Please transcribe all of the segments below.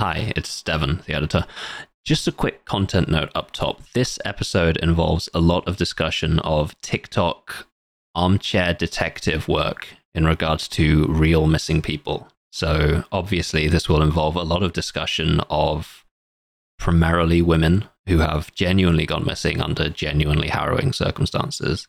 Hi, it's Devon, the editor. Just a quick content note up top. This episode involves a lot of discussion of TikTok armchair detective work in regards to real missing people. So, obviously, this will involve a lot of discussion of primarily women who have genuinely gone missing under genuinely harrowing circumstances.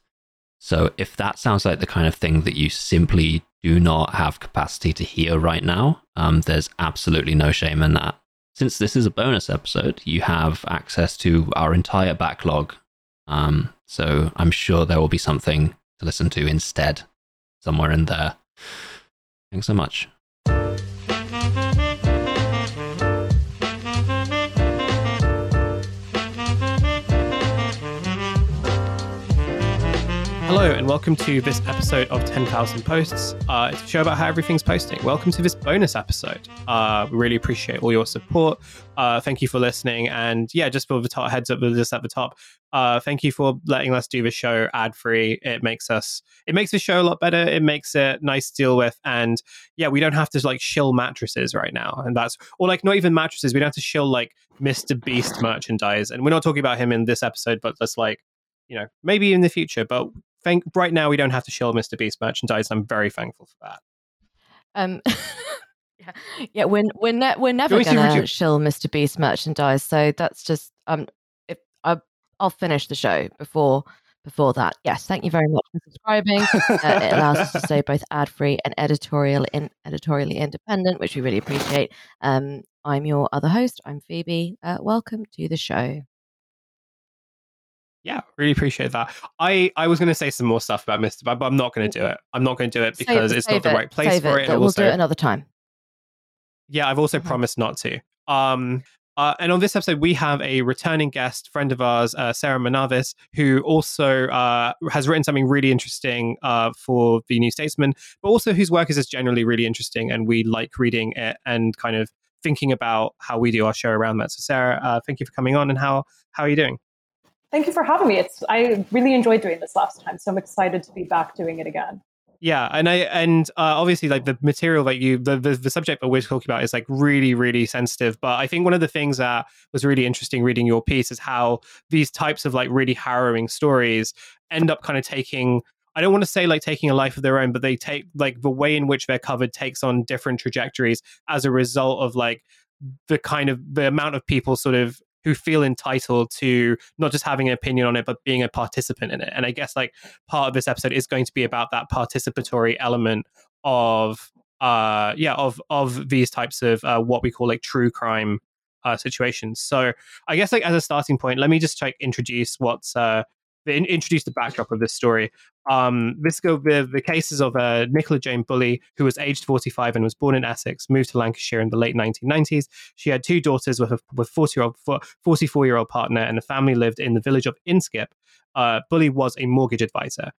So, if that sounds like the kind of thing that you simply do not have capacity to hear right now, um, there's absolutely no shame in that. Since this is a bonus episode, you have access to our entire backlog. Um, so, I'm sure there will be something to listen to instead, somewhere in there. Thanks so much. Hello, and welcome to this episode of 10,000 Posts. Uh, it's a show about how everything's posting. Welcome to this bonus episode. Uh, we really appreciate all your support. Uh, thank you for listening. And yeah, just for the top, heads up this at the top, uh, thank you for letting us do the show ad free. It makes us, it makes the show a lot better. It makes it nice to deal with. And yeah, we don't have to like shill mattresses right now. And that's, or like not even mattresses. We don't have to shill like Mr. Beast merchandise. And we're not talking about him in this episode, but that's like, you know, maybe in the future, but thank right now we don't have to shill Mr. Beast merchandise. I'm very thankful for that. Um, yeah, yeah, we're we're, ne- we're never going to shill Mr. Beast merchandise, so that's just um, if I, I'll finish the show before before that. Yes, thank you very much for subscribing. uh, it allows us to stay both ad free and editorial in editorially independent, which we really appreciate. Um, I'm your other host. I'm Phoebe. Uh, welcome to the show. Yeah, really appreciate that. I, I was going to say some more stuff about Mr. Bad, but I'm not going to do it. I'm not going to do it because save, it's save not the right place for it. it. We'll also, do it another time. Yeah, I've also mm-hmm. promised not to. Um, uh, and on this episode, we have a returning guest, friend of ours, uh, Sarah Manavis, who also uh, has written something really interesting uh, for the New Statesman, but also whose work is just generally really interesting, and we like reading it and kind of thinking about how we do our show around that. So, Sarah, uh, thank you for coming on, and how how are you doing? Thank you for having me. It's I really enjoyed doing this last time, so I'm excited to be back doing it again. Yeah, and I and uh, obviously like the material that you the, the, the subject that we're talking about is like really really sensitive. But I think one of the things that was really interesting reading your piece is how these types of like really harrowing stories end up kind of taking I don't want to say like taking a life of their own, but they take like the way in which they're covered takes on different trajectories as a result of like the kind of the amount of people sort of who feel entitled to not just having an opinion on it, but being a participant in it. And I guess like part of this episode is going to be about that participatory element of uh yeah of of these types of uh, what we call like true crime uh, situations. So I guess like as a starting point, let me just like introduce what's uh the, introduce the backdrop of this story. Um, this go the, the cases of uh, Nicola Jane Bulley, who was aged 45 and was born in Essex, moved to Lancashire in the late 1990s. She had two daughters with a with 40 year old 44 year old partner, and the family lived in the village of Inskip. Uh, Bulley was a mortgage advisor.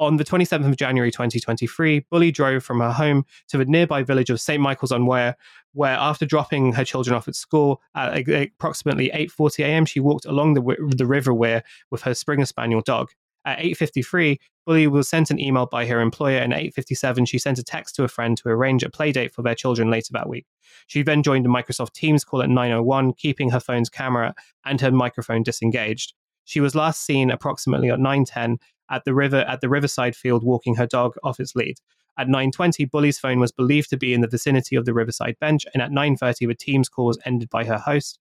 On the 27th of January 2023, Bulley drove from her home to the nearby village of St. Michael's on Wyre, where after dropping her children off at school at approximately 8.40 a.m., she walked along the, the River Wyre with her Springer Spaniel dog. At 8.53, Bulley was sent an email by her employer, and at 8.57, she sent a text to a friend to arrange a playdate for their children later that week. She then joined a Microsoft Teams call at 9.01, keeping her phone's camera and her microphone disengaged. She was last seen approximately at 9.10 at the river at the riverside field walking her dog off its lead. At 9:20, Bulley's phone was believed to be in the vicinity of the riverside bench, and at 9:30, the Teams call was ended by her host.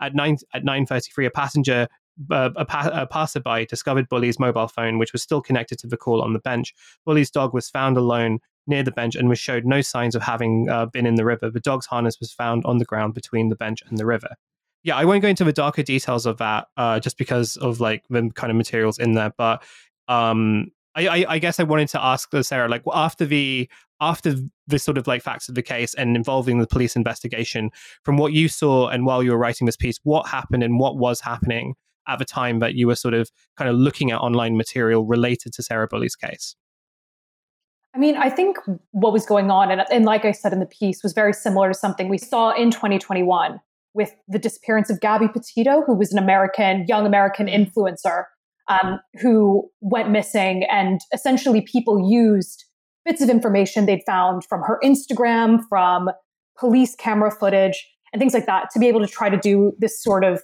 At 9 at 9:33, a passenger uh, a, pa- a, passerby discovered Bulley's mobile phone, which was still connected to the call on the bench. Bulley's dog was found alone near the bench and was showed no signs of having uh, been in the river. The dog's harness was found on the ground between the bench and the river. Yeah, I won't go into the darker details of that, uh, just because of like the kind of materials in there. But um, I, I, I, guess I wanted to ask Sarah, like after the after the sort of like facts of the case and involving the police investigation, from what you saw and while you were writing this piece, what happened and what was happening at the time that you were sort of kind of looking at online material related to Sarah Bulley's case? I mean, I think what was going on, and, and like I said in the piece, was very similar to something we saw in 2021 with the disappearance of Gabby Petito, who was an American, young American influencer um, who went missing. And essentially, people used bits of information they'd found from her Instagram, from police camera footage, and things like that to be able to try to do this sort of,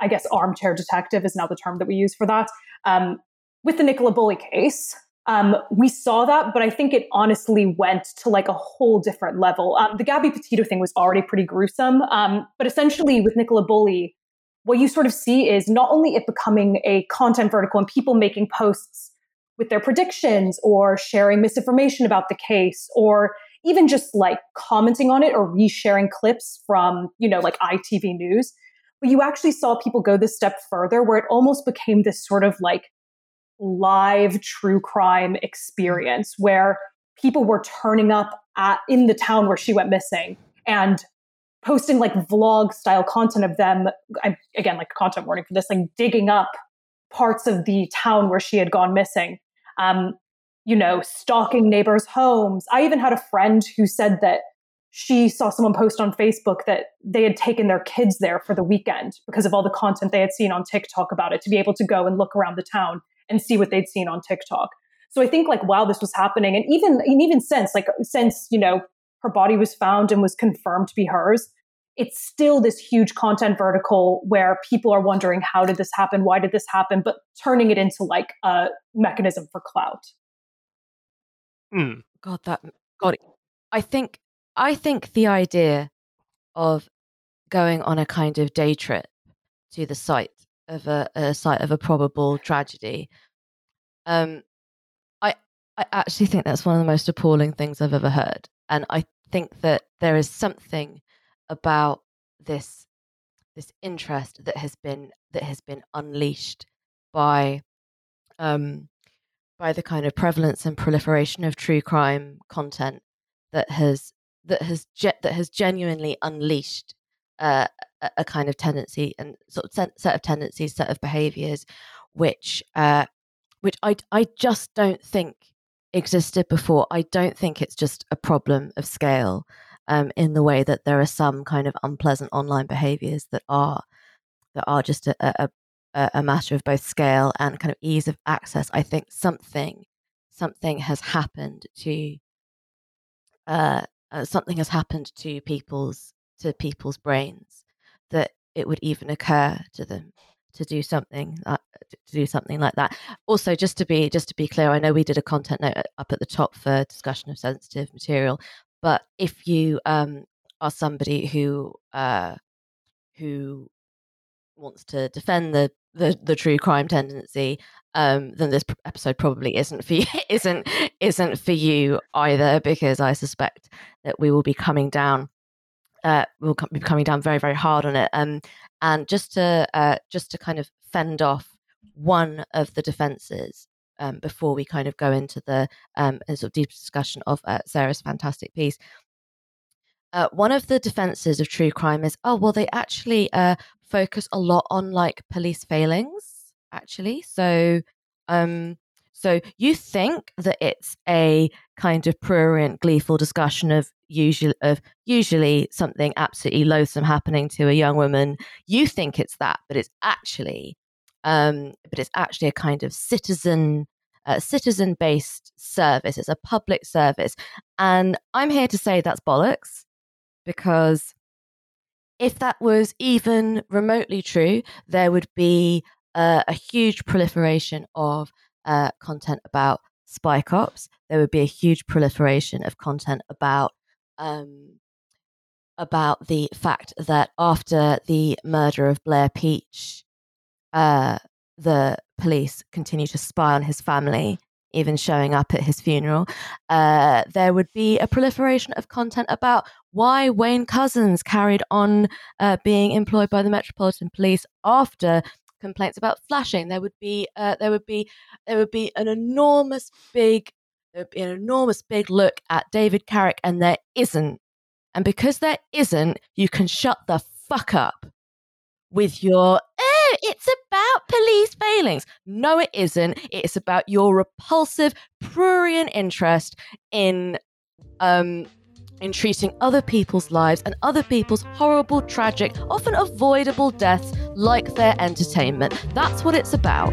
I guess, armchair detective is now the term that we use for that. Um, with the Nicola Bulley case, um, we saw that, but I think it honestly went to like a whole different level. Um, the Gabby Petito thing was already pretty gruesome, um, but essentially with Nicola Bulley, what you sort of see is not only it becoming a content vertical and people making posts with their predictions or sharing misinformation about the case or even just like commenting on it or resharing clips from, you know, like ITV News. But you actually saw people go this step further where it almost became this sort of like live true crime experience where people were turning up at in the town where she went missing and posting like vlog style content of them I, again like content warning for this like digging up parts of the town where she had gone missing. Um, you know stalking neighbors homes. I even had a friend who said that she saw someone post on facebook that they had taken their kids there for the weekend because of all the content they had seen on tiktok about it to be able to go and look around the town and see what they'd seen on tiktok. So i think like while this was happening and even and even since like since you know her body was found and was confirmed to be hers, it's still this huge content vertical where people are wondering how did this happen? Why did this happen? But turning it into like a mechanism for clout. Mm. god that god i think i think the idea of going on a kind of day trip to the site of a, a site of a probable tragedy um i i actually think that's one of the most appalling things i've ever heard. And I think that there is something about this this interest that has been that has been unleashed by um, by the kind of prevalence and proliferation of true crime content that has that has ge- that has genuinely unleashed uh, a, kind of tendency and sort of set, set of tendencies, set of behaviors, which uh, which I I just don't think existed before. I don't think it's just a problem of scale um, in the way that there are some kind of unpleasant online behaviors that are that are just a, a, a matter of both scale and kind of ease of access. I think something something has happened to uh, uh, something has happened to people's to people's brains that it would even occur to them to do something uh, to do something like that. Also, just to be just to be clear, I know we did a content note up at the top for discussion of sensitive material, but if you um, are somebody who uh, who wants to defend the the, the true crime tendency, um, then this episode probably isn't for you. isn't isn't for you either, because I suspect that we will be coming down uh, will be coming down very very hard on it. Um, and just to uh, just to kind of fend off one of the defences um, before we kind of go into the um, sort of deep discussion of uh, Sarah's fantastic piece. Uh, one of the defenses of true crime is, oh well, they actually uh, focus a lot on like police failings, actually. So, um, so you think that it's a kind of prurient, gleeful discussion of usually of usually something absolutely loathsome happening to a young woman. You think it's that, but it's actually, um, but it's actually a kind of citizen. Citizen based service. It's a public service. And I'm here to say that's bollocks because if that was even remotely true, there would be a huge proliferation of uh, content about spy cops. There would be a huge proliferation of content about um, about the fact that after the murder of Blair Peach, uh, the police continue to spy on his family, even showing up at his funeral. Uh, there would be a proliferation of content about why Wayne Couzens carried on uh, being employed by the Metropolitan Police after complaints about flashing. There would be uh, there would be there would be an enormous big there would be an enormous big look at David Carrick, and there isn't. And because there isn't, you can shut the fuck up with your oh, it's about police failings. No, it isn't. It's about your repulsive, prurient interest in um in treating other people's lives and other people's horrible, tragic, often avoidable deaths like their entertainment. That's what it's about.